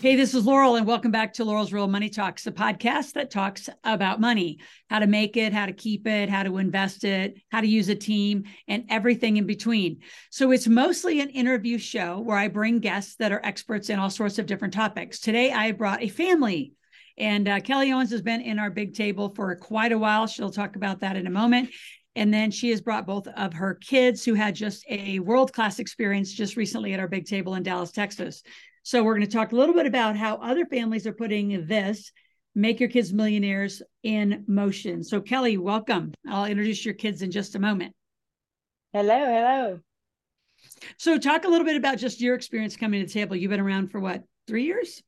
Hey, this is Loral, and welcome back to Loral's Real Money Talks, the podcast that talks about money, how to make it, how to keep it, how to invest it, how to use a team, and everything in between. So it's mostly an interview show where I bring guests that are experts in all sorts of different topics. Today, I brought a family. And uh, Kelly Owens has been in our big table for quite a while. She'll talk about that in a moment. And then she has brought both of her kids who had just a world class experience just recently at our big table in Dallas, Texas. So we're going to talk a little bit about how other families are putting this make your kids millionaires in motion. So Kelly, welcome. I'll introduce your kids in just a moment. Hello, hello. So talk a little bit about just your experience coming to the table. You've been around for what, three years?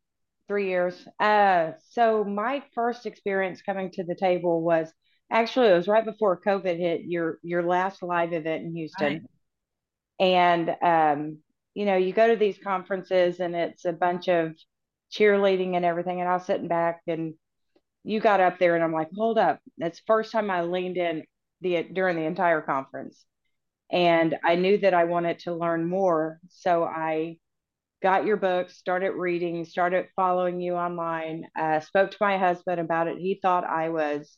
Three years. Uh, so my first experience coming to the table was actually it was right before COVID hit your your last live event in Houston. Right. And um, you know, you go to these conferences and it's a bunch of cheerleading and everything. And I was sitting back and you got up there and I'm like, hold up. That's first time I leaned in the during the entire conference. And I knew that I wanted to learn more. So I got your book, started reading, started following you online, uh, spoke to my husband about it. He thought I was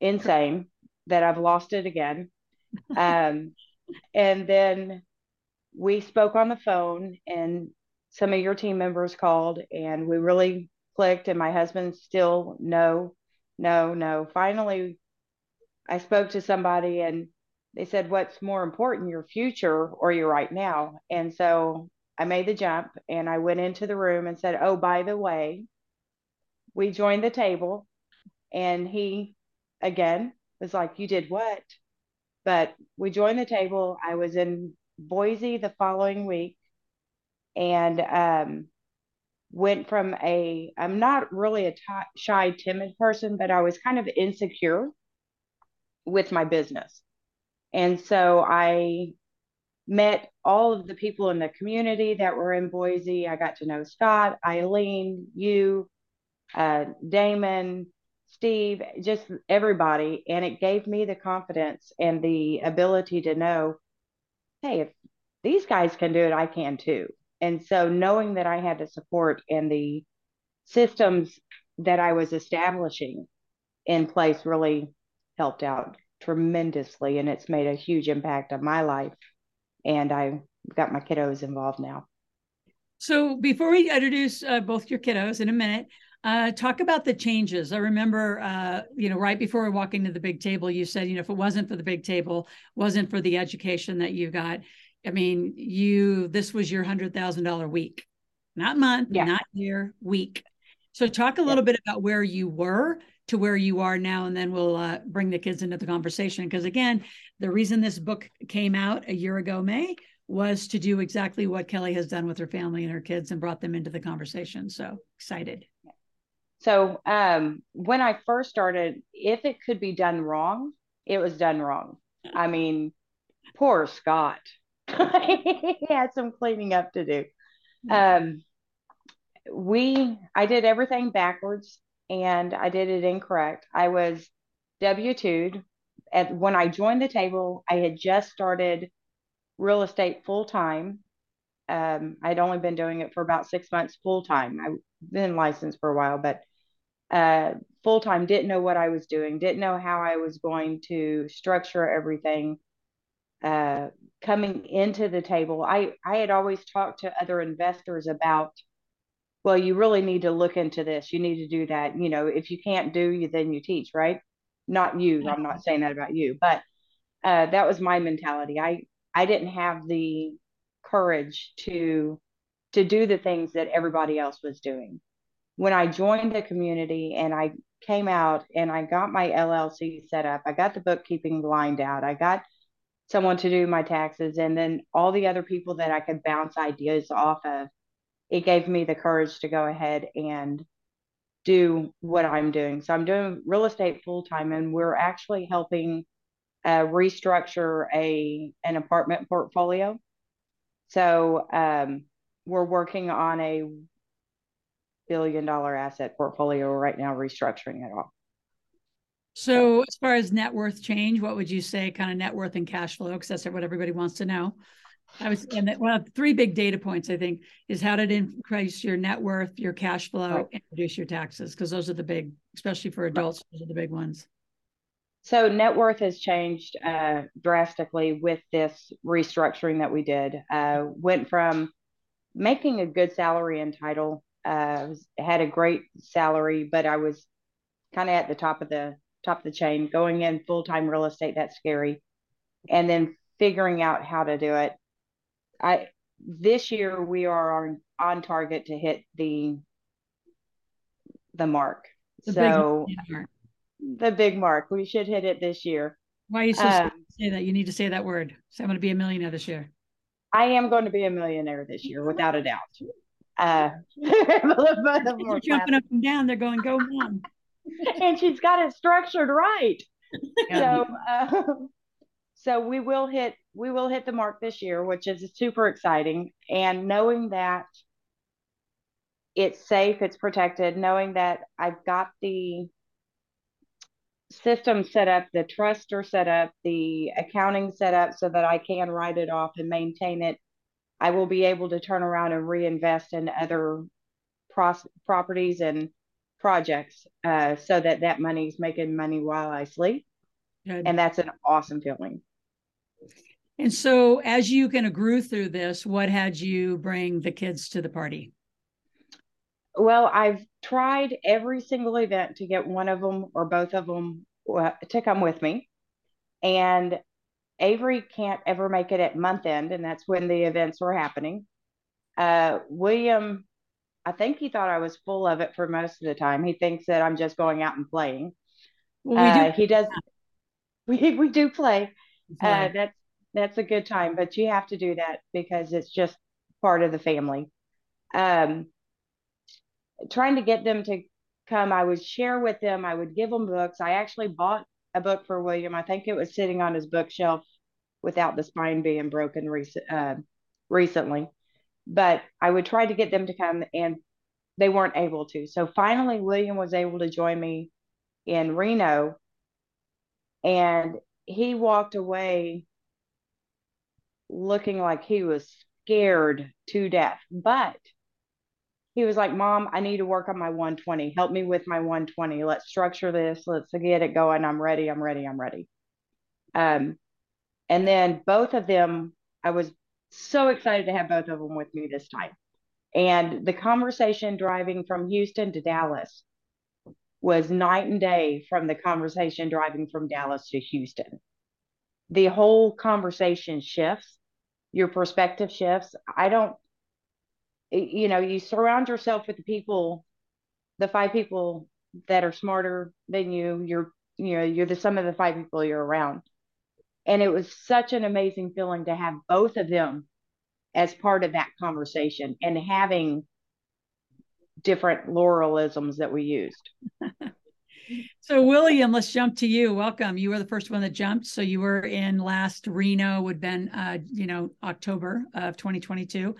insane, that I've lost it again. Um, and then we spoke on the phone and some of your team members called and we really clicked and my husband still no no no. Finally i spoke to somebody and they said what's more important your future or your right now? And so i made the jump and i went into the room and said oh by the way we joined the table. And he again was like you did what? But we joined the table. I was in Boise the following week and um, went from a, I'm not really a t- shy, timid person, but I was kind of insecure with my business. And so I met all of the people in the community that were in Boise. I got to know Scott, Eileen, you, uh, Damon, Steve, just everybody. And it gave me the confidence and the ability to know hey, if these guys can do it, I can too. And so knowing that I had the support and the systems that I was establishing in place really helped out tremendously. And it's made a huge impact on my life. And I got my kiddos involved now. So before we introduce uh, both your kiddos in a minute, uh, talk about the changes. I remember, uh, you know, right before walking to the big table, you said, you know, if it wasn't for the big table, wasn't for the education that you got, I mean, you this was your hundred thousand dollar week, not month, yeah. not year, week. So talk a little yeah. bit about where you were to where you are now, and then we'll uh, bring the kids into the conversation. Because again, the reason this book came out a year ago, May, was to do exactly what Kelly has done with her family and her kids and brought them into the conversation. So excited. So um, when I first started, if it could be done wrong, it was done wrong. I mean, poor Scott. he had some cleaning up to do. Um, we, I did everything backwards and I did it incorrect. I was W 2'd. At, when I joined the table, I had just started real estate full time. Um, I'd only been doing it for about six months full time. I've been licensed for a while, but uh, full time, didn't know what I was doing, didn't know how I was going to structure everything. Uh, coming into the table, I, I had always talked to other investors about, well, you really need to look into this. You need to do that. You know, if you can't do, you then you teach, right? Not you. I'm not saying that about you, but uh, that was my mentality. I I didn't have the courage to to do the things that everybody else was doing when I joined the community and I came out and I got my LLC set up, I got the bookkeeping lined out, I got someone to do my taxes, and then all the other people that I could bounce ideas off of, it gave me the courage to go ahead and do what I'm doing. So I'm doing real estate full time, and we're actually helping uh, restructure a an apartment portfolio. So um, we're working on a billion dollar asset portfolio right now, restructuring it all. So, as far as net worth change, what would you say, kind of net worth and cash flow? Because that's what everybody wants to know. I was, and that, well, three big data points I think is how to increase your net worth, your cash flow, right. and reduce your taxes, because those are the big, especially for adults, right. those are the big ones. So net worth has changed uh, drastically with this restructuring that we did. Uh, went from making a good salary and title, uh, had a great salary, but I was kind of at the top of the top of the chain. Going in full time real estate, that's scary, and then figuring out how to do it. I this year we are on, on target to hit the the mark. The so big, the big mark. We should hit it this year. Why are you so um, say that? You need to say that word. So I'm going to be a millionaire this year. I am going to be a millionaire this year, without a doubt. Uh, they're jumping up and down. They're going, "Go, mom!" and she's got it structured right. so, uh, so we will hit we will hit the mark this year, which is super exciting. And knowing that it's safe, it's protected, knowing that I've got the system set up, the trust are set up, the accounting set up so that I can write it off and maintain it. I will be able to turn around and reinvest in other pros- properties and projects uh, so that that money is making money while I sleep. Good. And that's an awesome feeling. And so, as you kind of grew through this, what had you bring the kids to the party? Well, I've tried every single event to get one of them or both of them to come with me. And Avery can't ever make it at month end, and that's when the events were happening. Uh, William, I think he thought I was full of it for most of the time. He thinks that I'm just going out and playing. Well, we uh, do. He does. We we do play. Uh, that's that's a good time, but you have to do that because it's just part of the family. Um, trying to get them to come, I would share with them, I would give them books. I actually bought a book for William. I think it was sitting on his bookshelf without the spine being broken rec- uh, recently. But I would try to get them to come and they weren't able to. So finally, William was able to join me in Reno and he walked away looking like he was scared to death. But he was like, Mom, I need to work on my 120. Help me with my 120. Let's structure this. Let's get it going. I'm ready. I'm ready. I'm ready. Um, and then both of them, I was so excited to have both of them with me this time. And the conversation driving from Houston to Dallas was night and day from the conversation driving from Dallas to Houston. The whole conversation shifts, your perspective shifts. I don't you know, you surround yourself with the people, the five people that are smarter than you. You're, you know, you're the sum of the five people you're around. And it was such an amazing feeling to have both of them as part of that conversation and having different Loralisms that we used. So, William, let's jump to you. Welcome. You were the first one that jumped. So, you were in last Reno, would have been, uh, you know, October of 2022.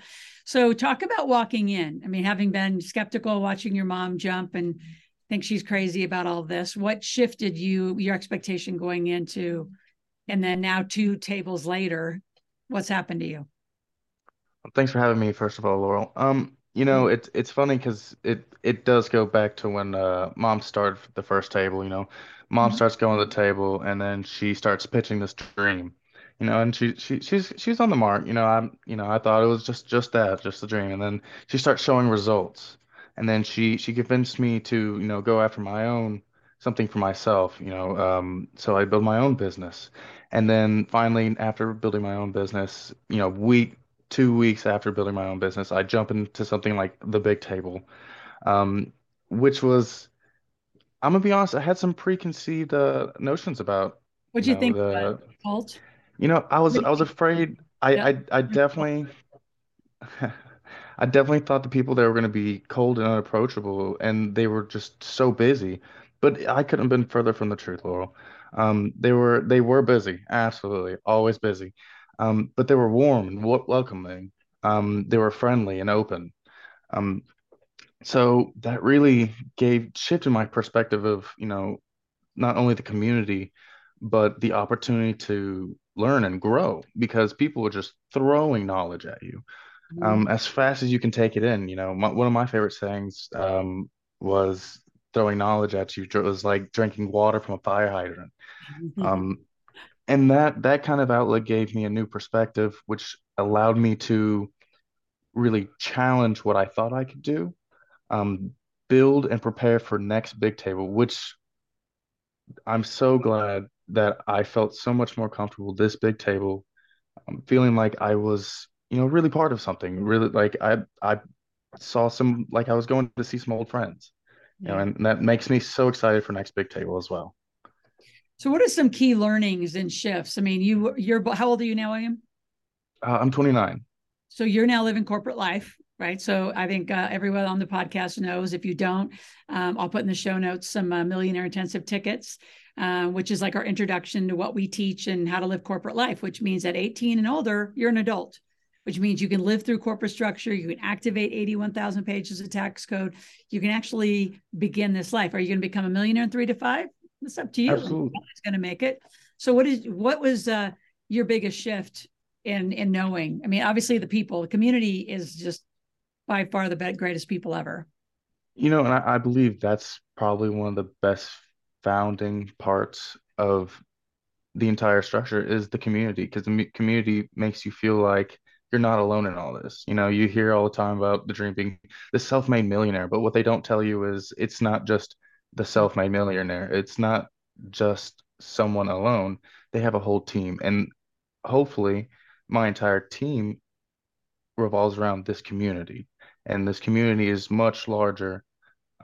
So, talk about walking in. I mean, having been skeptical, watching your mom jump and think she's crazy about all this. What shifted you, your expectation going into, and then now two tables later, what's happened to you? Thanks for having me, first of all, Loral. Um, you know, it's it's funny because it it does go back to when uh, mom started the first table. You know, mom mm-hmm. starts going to the table, and then she starts pitching this dream. You know, and she she she's she's on the mark. You know, I'm you know I thought it was just just that, just a dream, and then she starts showing results, and then she she convinced me to you know go after my own something for myself. You know, um, so I built my own business, and then finally after building my own business, you know, week two weeks after building my own business, I jump into something like the big table, um, which was, I'm gonna be honest, I had some preconceived uh, notions about. What do you, know, think the, cult? You know, I was I was afraid. I yeah. I, I definitely. I definitely thought the people there were going to be cold and unapproachable, and they were just so busy. But I couldn't have been further from the truth, Loral. Um, they were they were busy, absolutely, always busy. Um, but they were warm and w welcoming. Um, they were friendly and open. Um, so that really gave shifted my perspective of, you know, not only the community, but the opportunity to learn and grow because people were just throwing knowledge at you um, as fast as you can take it in. You know, my, one of my favorite sayings um, was throwing knowledge at you It was like drinking water from a fire hydrant. Um, and that that kind of outlet gave me a new perspective, which allowed me to really challenge what I thought I could do, um, build and prepare for next big table, which I'm so glad that I felt so much more comfortable this big table, um, feeling like I was, you know, really part of something. Really, like I I saw some like I was going to see some old friends, you know, and that makes me so excited for next big table as well. So, what are some key learnings and shifts? I mean, you you're how old are you now, William? Uh, I'm 29. So you're now living corporate life right? So I think uh, everyone on the podcast knows. If you don't, um, I'll put in the show notes some uh, millionaire intensive tickets, uh, which is like our introduction to what we teach and how to live corporate life, which means at 18 and older, you're an adult. Which means you can live through corporate structure, you can activate 81,000 pages of tax code, you can actually begin this life. Are you going to become a millionaire in three to five? It's up to you. Absolutely. It's going to make it. So, what is what was uh, your biggest shift in in knowing? I mean, obviously the people, the community is just by far the best, greatest people ever. You know, and I, I believe that's probably one of the best founding parts of the entire structure is the community because the community makes you feel like you're not alone in all this. You know, you hear all the time about the dream being the self-made millionaire, but what they don't tell you is it's not just the self-made millionaire. It's not just someone alone. They have a whole team, and hopefully, my entire team revolves around this community and this community is much larger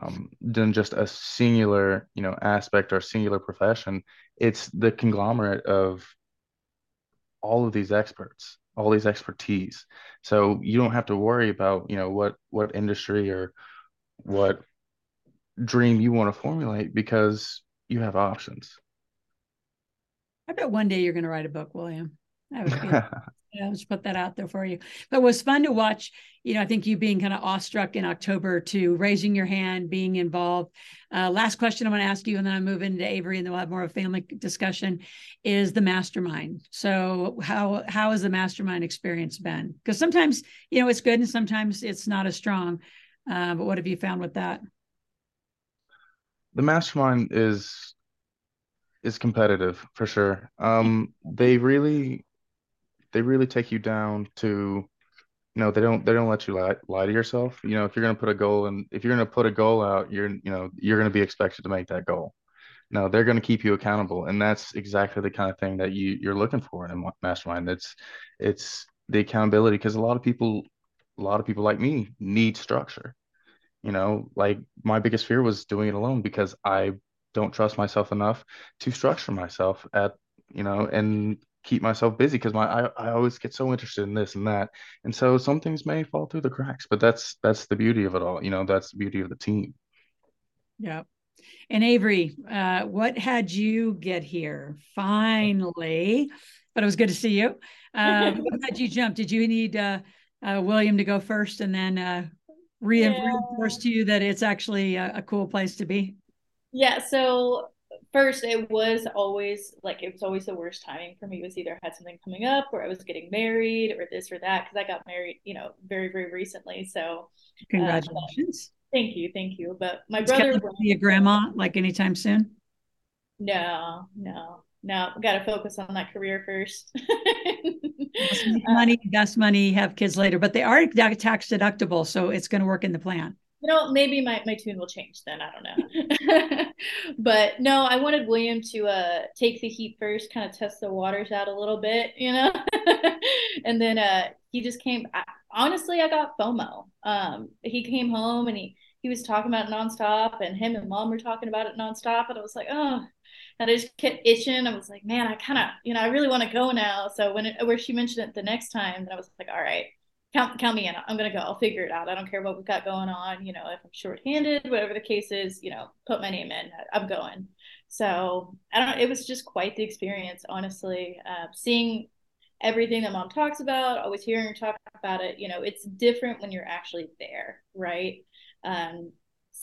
um, than just a singular you know aspect or singular profession it's the conglomerate of all of these experts all these expertise so you don't have to worry about you know what what industry or what dream you want to formulate because you have options i bet one day you're going to write a book william that would be Yeah, let's put that out there for you. But it was fun to watch. You know, I think you being kind of awestruck in October to raising your hand, being involved. Uh, last question I'm going to ask you, and then I move into Avery, and then we'll have more of a family discussion. Is the mastermind? So how how has the mastermind experience been? Because sometimes you know it's good, and sometimes it's not as strong. Uh, but what have you found with that? The mastermind is is competitive for sure. Um, they really they really take you down to you know they don't they don't let you lie, lie to yourself. You know if you're going to put a goal and if you're going to put a goal out you're you know you're going to be expected to make that goal. No they're going to keep you accountable and that's exactly the kind of thing that you you're looking for in a mastermind. It's it's the accountability because a lot of people a lot of people like me need structure you know like my biggest fear was doing it alone because i don't trust myself enough to structure myself at you know and keep myself busy because my I, I always get so interested in this and that. And so some things may fall through the cracks but that's that's the beauty of it all you know that's the beauty of the team. Yeah and avery uh, what had you get here? Finally. But it was good to see you. Uh, what had you jump did you need uh, uh, william to go first and then uh, reinforce yeah. to you that it's actually a, a cool place to be? Yeah so first it was always like it was always the worst timing for me. It was either I had something coming up or I was getting married or this or that because I got married you know very very recently so uh, congratulations. uh, thank you thank you. But my brother be a grandma like anytime soon? No no no got to focus on that career first money invest money have kids later but they are tax deductible so it's going to work in the plan you know, maybe my, my tune will change then. I don't know. but no, I wanted William to uh, take the heat first, kind of test the waters out a little bit, you know? and then uh, he just came. I, honestly, I got FOMO. Um, he came home and he, he was talking about it nonstop, and him and mom were talking about it nonstop. And I was like, oh, and I just kept itching. I was like, man, I kind of, you know, I really want to go now. So when it, where she mentioned it the next time, then I was like, all right, count count me in. I'm gonna go. I'll figure it out. I don't care what we've got going on. You know, if I'm shorthanded, whatever the case is, you know, put my name in. I'm going. So I don't. It was just quite the experience, honestly. Uh, seeing everything that mom talks about, always hearing her talk about it. You know, it's different when you're actually there, right? Um,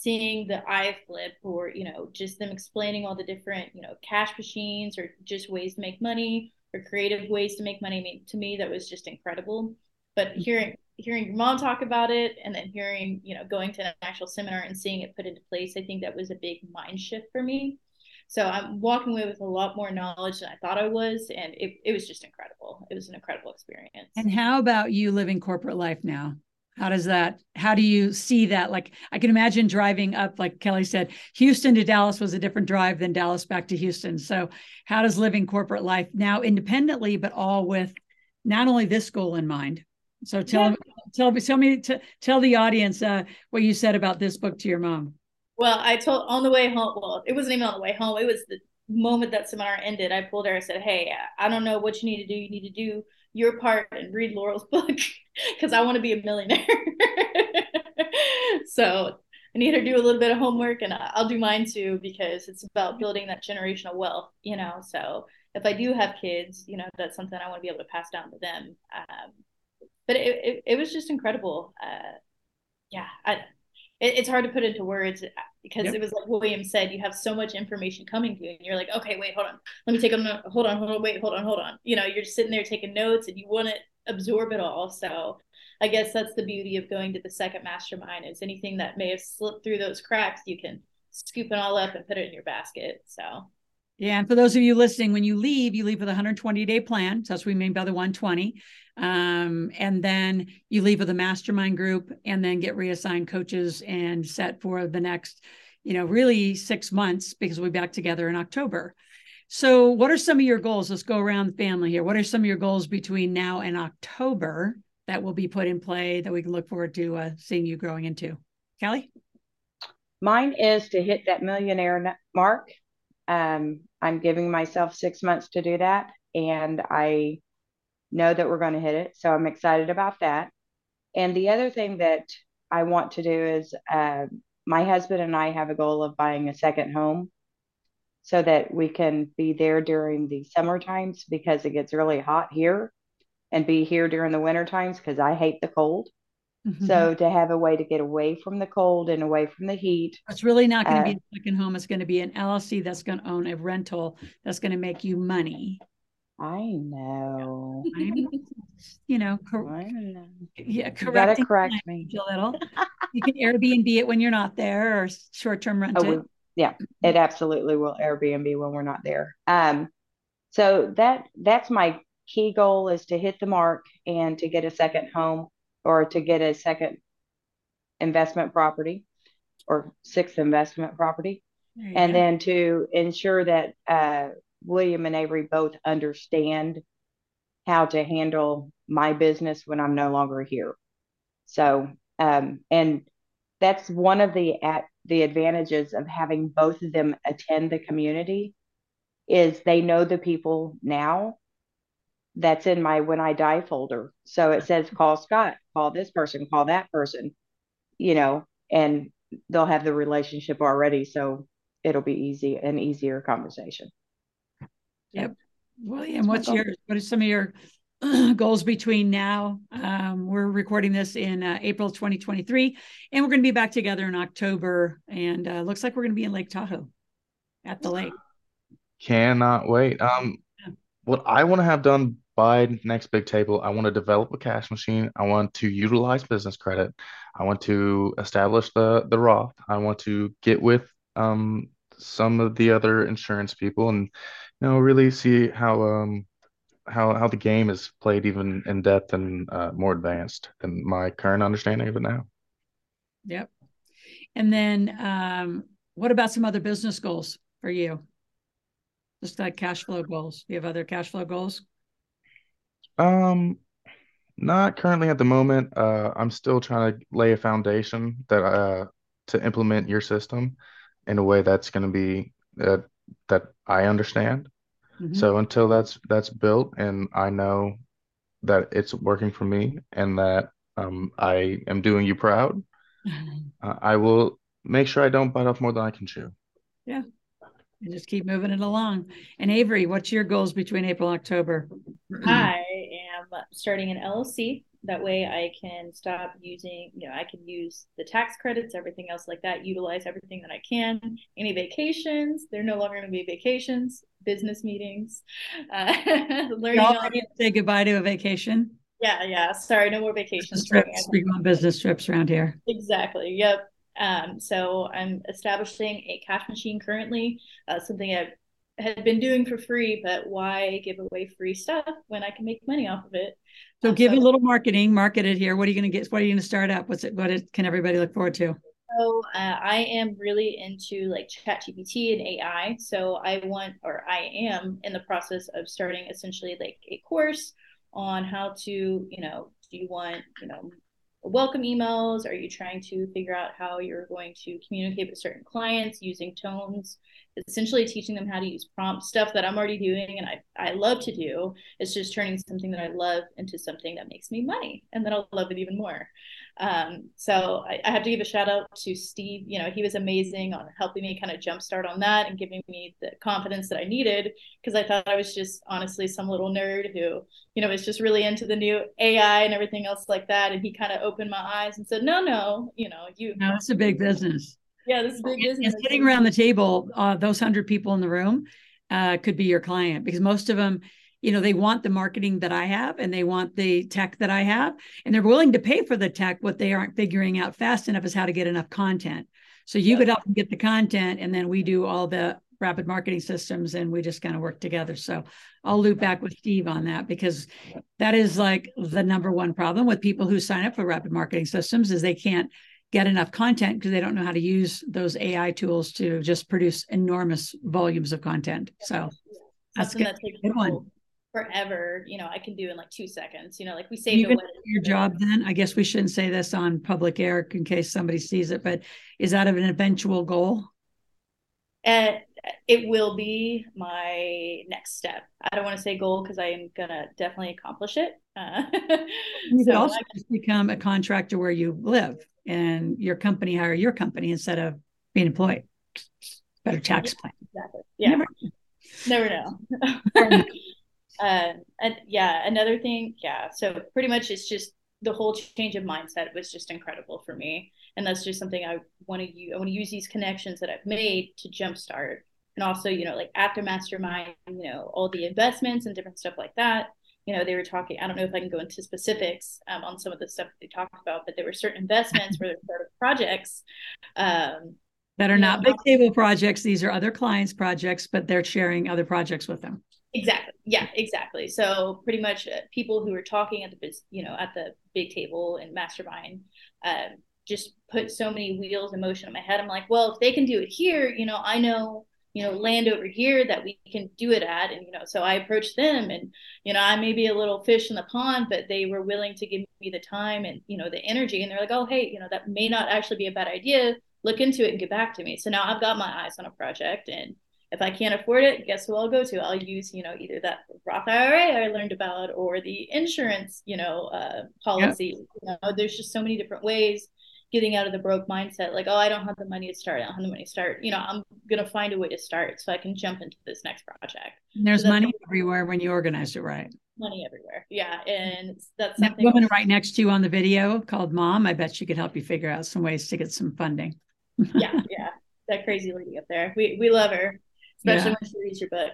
seeing the eye flip or you know just them explaining all the different you know cash machines or just ways to make money or creative ways to make money. I mean, to me that was just incredible. But mm-hmm. hearing hearing your mom talk about it and then hearing you know going to an actual seminar and seeing it put into place i think that was a big mind shift for me. So i'm walking away with a lot more knowledge than i thought i was and it, it was just incredible. It was an incredible experience. And how about you living corporate life now how does that how do you see that? Like i can imagine driving up like kelly said houston to dallas was a different drive than dallas back to houston. So how does living corporate life now independently but all with not only this goal in mind? So tell yeah. tell me tell me to tell the audience uh, what you said about this book to your mom. Well i told on the way home well it wasn't even on the way home it was the moment that seminar ended i pulled her i said hey i don't know what you need to do you need to do your part and read Loral's book because I want to be a millionaire. so I need her to do a little bit of homework and I'll do mine too because it's about building that generational wealth, you know. So if I do have kids, you know, that's something I want to be able to pass down to them. Um, but it, it, it, was just incredible. Uh, yeah, I, it, it's hard to put into words because yep. it was like William said, you have so much information coming to you, and you're like, okay, wait, hold on, let me take a note. Hold on, hold on, wait, hold on, hold on. You know, you're just sitting there taking notes, and you want to absorb it all. So I guess that's the beauty of going to the second mastermind is anything that may have slipped through those cracks, you can scoop it all up and put it in your basket. So yeah, and for those of you listening, when you leave, you leave with a 120 day plan. So that's what we mean by the 120. Um, and then you leave with a mastermind group and then get reassigned coaches and set for the next, you know, really six months because we'll be back together in October. So, what are some of your goals? Let's go around the family here. What are some of your goals between now and October that will be put in play that we can look forward to uh, seeing you growing into? Kelly? Mine is to hit that millionaire mark um, I'm giving myself six months to do that, and I know that we're going to hit it. So I'm excited about that. And the other thing that I want to do is uh, my husband and I have a goal of buying a second home so that we can be there during the summer times because it gets really hot here and be here during the winter times because I hate the cold. Mm-hmm. So to have a way to get away from the cold and away from the heat. It's really not going to uh, be a second home. It's going to be an LLC that's going to own a rental that's going to make you money. I know. you know, cor- know. yeah, correct. correct me a little. you can Airbnb it when you're not there, or short-term rent oh, yeah, it absolutely will Airbnb when we're not there. Um, so that that's my key goal is to hit the mark and to get a second home or to get a second investment property or sixth investment property. And go. then to ensure that uh, William and Avery both understand how to handle my business when I'm no longer here. So, um, and that's one of the at the advantages of having both of them attend the community is they know the people now that's in my when I die folder. So it says call Scott, call this person, call that person, you know, and they'll have the relationship already. So it'll be easy, an easier conversation. Yep. William, what's your what are some of your goals between now? Um, we're recording this in uh, April 2023, and we're going to be back together in October. And uh, looks like we're going to be in Lake Tahoe at the lake. Cannot wait. Um, what I want to have done by next big table, I want to develop a cash machine. I want to utilize business credit. I want to establish the the Roth. I want to get with um, some of the other insurance people and you know really see how um how how the game is played even in depth and uh, more advanced than my current understanding of it now. Yep. And then um, what about some other business goals for you? Just like cash flow goals. Do you have other cash flow goals? Um, not currently at the moment. Uh, I'm still trying to lay a foundation that uh to implement your system in a way that's going to be uh, that I understand. Mm-hmm. So until that's that's built and I know that it's working for me and that Um, I am doing you proud. Uh, I will make sure I don't bite off more than I can chew. Yeah. And just keep moving it along. And Avery, what's your goals between April and October? I am starting an LLC. That way I can stop using, you know, I can use the tax credits, everything else like that, utilize everything that I can. Any vacations, they're no longer going to be vacations, business meetings. Uh, learning Y'all on- say goodbye to a vacation. Yeah, yeah. Sorry, no more vacations. Trips. We go on business trips around here. Exactly. Yep. Um, so I'm establishing a cash machine currently, uh, something I had been doing for free, but why give away free stuff when I can make money off of it? So um, give so, a little marketing, market it here. What are you going to get? What are you going to start up? What's it? What it, can everybody look forward to? So uh, I am really into like ChatGPT and AI. So I want, or I am in the process of starting essentially like a course on how to, you know, do you want, you know, welcome emails? Are you trying to figure out how you're going to communicate with certain clients using tones? Essentially teaching them how to use prompt stuff that I'm already doing and I, I love to do. It's just turning something that I love into something that makes me money and then I'll love it even more. Um, so I, I, have to give a shout out to Steve. You know, he was amazing on helping me kind of jumpstart on that and giving me the confidence that I needed because I thought I was just honestly some little nerd who, you know, was just really into the new AI and everything else like that. And he kind of opened my eyes and said, no, no, you know, you. No, it's a big business. Yeah, this is big business. And sitting around the table, uh, those hundred people in the room uh, could be your client because most of them you know they want the marketing that i have and they want the tech that i have and they're willing to pay for the tech. What they aren't figuring out fast enough is how to get enough content. So you yeah. could help them get the content and then we do all the rapid marketing systems and we just kind of work together. So i'll loop back with steve on that because that is like the number one problem with people who sign up for rapid marketing systems is they can't get enough content because they don't know how to use those ai tools to just produce enormous volumes of content. So that's good. good one forever, you know, I can do in like two seconds. You know, like we saved Even your job then. I guess we shouldn't say this on public air in case somebody sees it, but is that an eventual goal? And it will be my next step. I don't want to say goal because I am gonna definitely accomplish it. Uh, you so also become a contractor where you live and your company hire your company instead of being employed. Better tax plan. Exactly. Yeah. Never, Never know. uh, and yeah, another thing, yeah. So pretty much it's just the whole change of mindset was just incredible for me, and that's just something I want to use. I want to use these connections that I've made to jumpstart, and also you know like after mastermind, you know all the investments and different stuff like that. You know, they were talking. I don't know if I can go into specifics um, on some of the stuff that they talked about, but there were certain investments where there were projects um, that are not big table projects. These are other clients' projects, but they're sharing other projects with them. Exactly. Yeah, exactly. So pretty much uh, people who were talking at the you know at the big table and mastermind uh, just put so many wheels in motion in my head. I'm like, well, if they can do it here, you know, I know you know land over here that we can do it at and you know so i approached them and you know i may be a little fish in the pond but they were willing to give me the time and you know the energy and they're like oh hey you know that may not actually be a bad idea look into it and get back to me so now i've got my eyes on a project and if I can't afford it, guess who I'll go to? I'll use, you know, either that Roth IRA I learned about or the insurance, you know, uh, policy. Yeah. You know, there's just so many different ways getting out of the broke mindset. Like, oh, I don't have the money to start. I don't have the money to start. You know, I'm gonna find a way to start so I can jump into this next project. And there's so money everywhere when you organize it right. Money everywhere. Yeah. And that's something that woman right next to you on the video called mom. I bet she could help you figure out some ways to get some funding. yeah, yeah. That crazy lady up there. We we love her especially yeah. when she reads your book.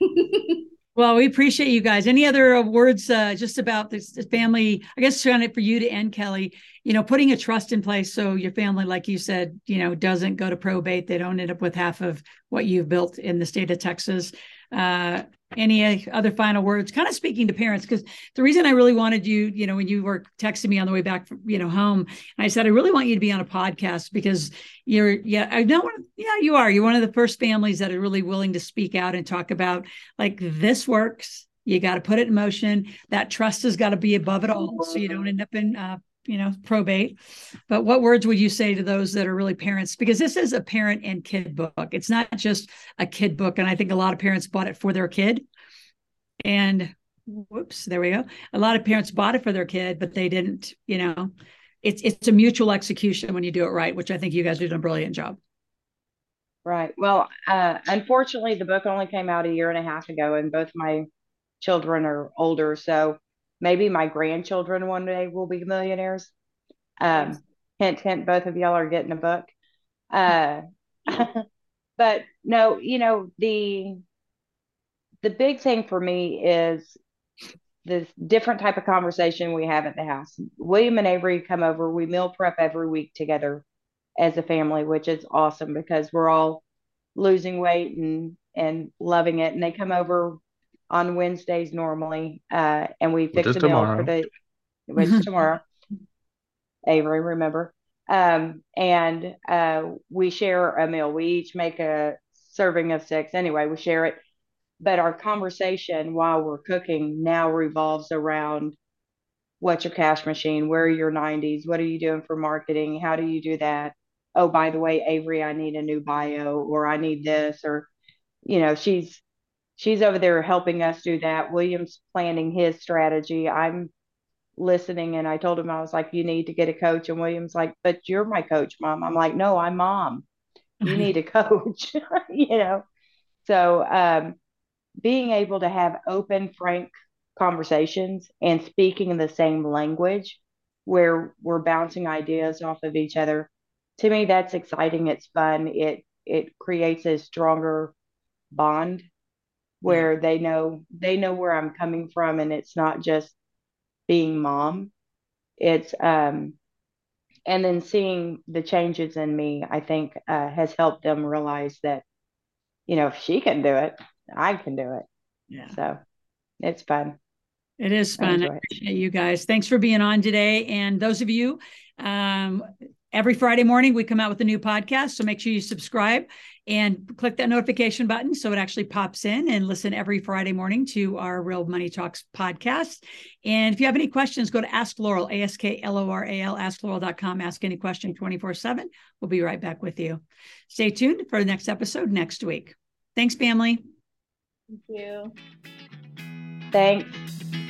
well, we appreciate you guys. Any other words uh, just about this family? I guess trying it for you to end, Kelly. You know, putting a trust in place so your family, like you said, you know, doesn't go to probate. They don't end up with half of what you've built in the state of Texas. Uh, any other final words? Kind of speaking to parents because the reason i really wanted you you know when you were texting me on the way back from, you know home i said i really want you to be on a podcast because you're yeah i know yeah you are. You're one of the first families that are really willing to speak out and talk about like this works. You got to put it in motion. That trust has got to be above it all so you don't end up in uh, you know probate but what words would you say to those that are really parents because this is a parent and kid book it's not just a kid book and i think a lot of parents bought it for their kid and whoops, there we go. A lot of parents bought it for their kid, but they didn't, you know, it's it's a mutual execution when you do it right, which I think you guys did a brilliant job. Right. Well, uh, unfortunately, the book only came out a year and a half ago, and both my children are older. So maybe my grandchildren one day will be millionaires. Um, hint, hint, both of y'all are getting a book. Uh, but no, you know, the the big thing for me is this different type of conversation we have at the house. William and Avery come over, we meal prep every week together as a family, which is awesome because we're all losing weight and and loving it. And they come over on Wednesdays normally, uh, and we fix a meal for the which tomorrow. Avery, remember. Um, and uh, we share a meal. We each make a serving of six. Anyway, we share it. But our conversation while we're cooking now revolves around what's your cash machine? Where are your 90s? What are you doing for marketing? How do you do that? Oh, by the way, Avery, I need a new bio or I need this or you know, she's she's over there helping us do that. William's planning his strategy. I'm listening and I told him I was like, you need to get a coach. And William's like, but you're my coach, mom. I'm like, no, I'm mom. You need a coach, you know? So um, being able to have open, frank conversations and speaking in the same language where we're bouncing ideas off of each other, to me, that's exciting. It's fun. It it creates a stronger bond where they know they know where I'm coming from and it's not just being mom. It's um and then seeing the changes in me, I think uh, has helped them realize that, you know, if she can do it, I can do it. Yeah. So it's fun. It is fun. I, I appreciate it. you guys. Thanks for being on today. And those of you, um, every Friday morning we come out with a new podcast. So make sure you subscribe and click that notification button so it actually pops in and listen every Friday morning to our Real Money Talks podcast. And if you have any questions, go to Ask Loral, A S K L O R A L, askloral.com. Ask any question 24 7. We'll be right back with you. Stay tuned for the next episode next week. Thanks, family. Thank you. Thanks.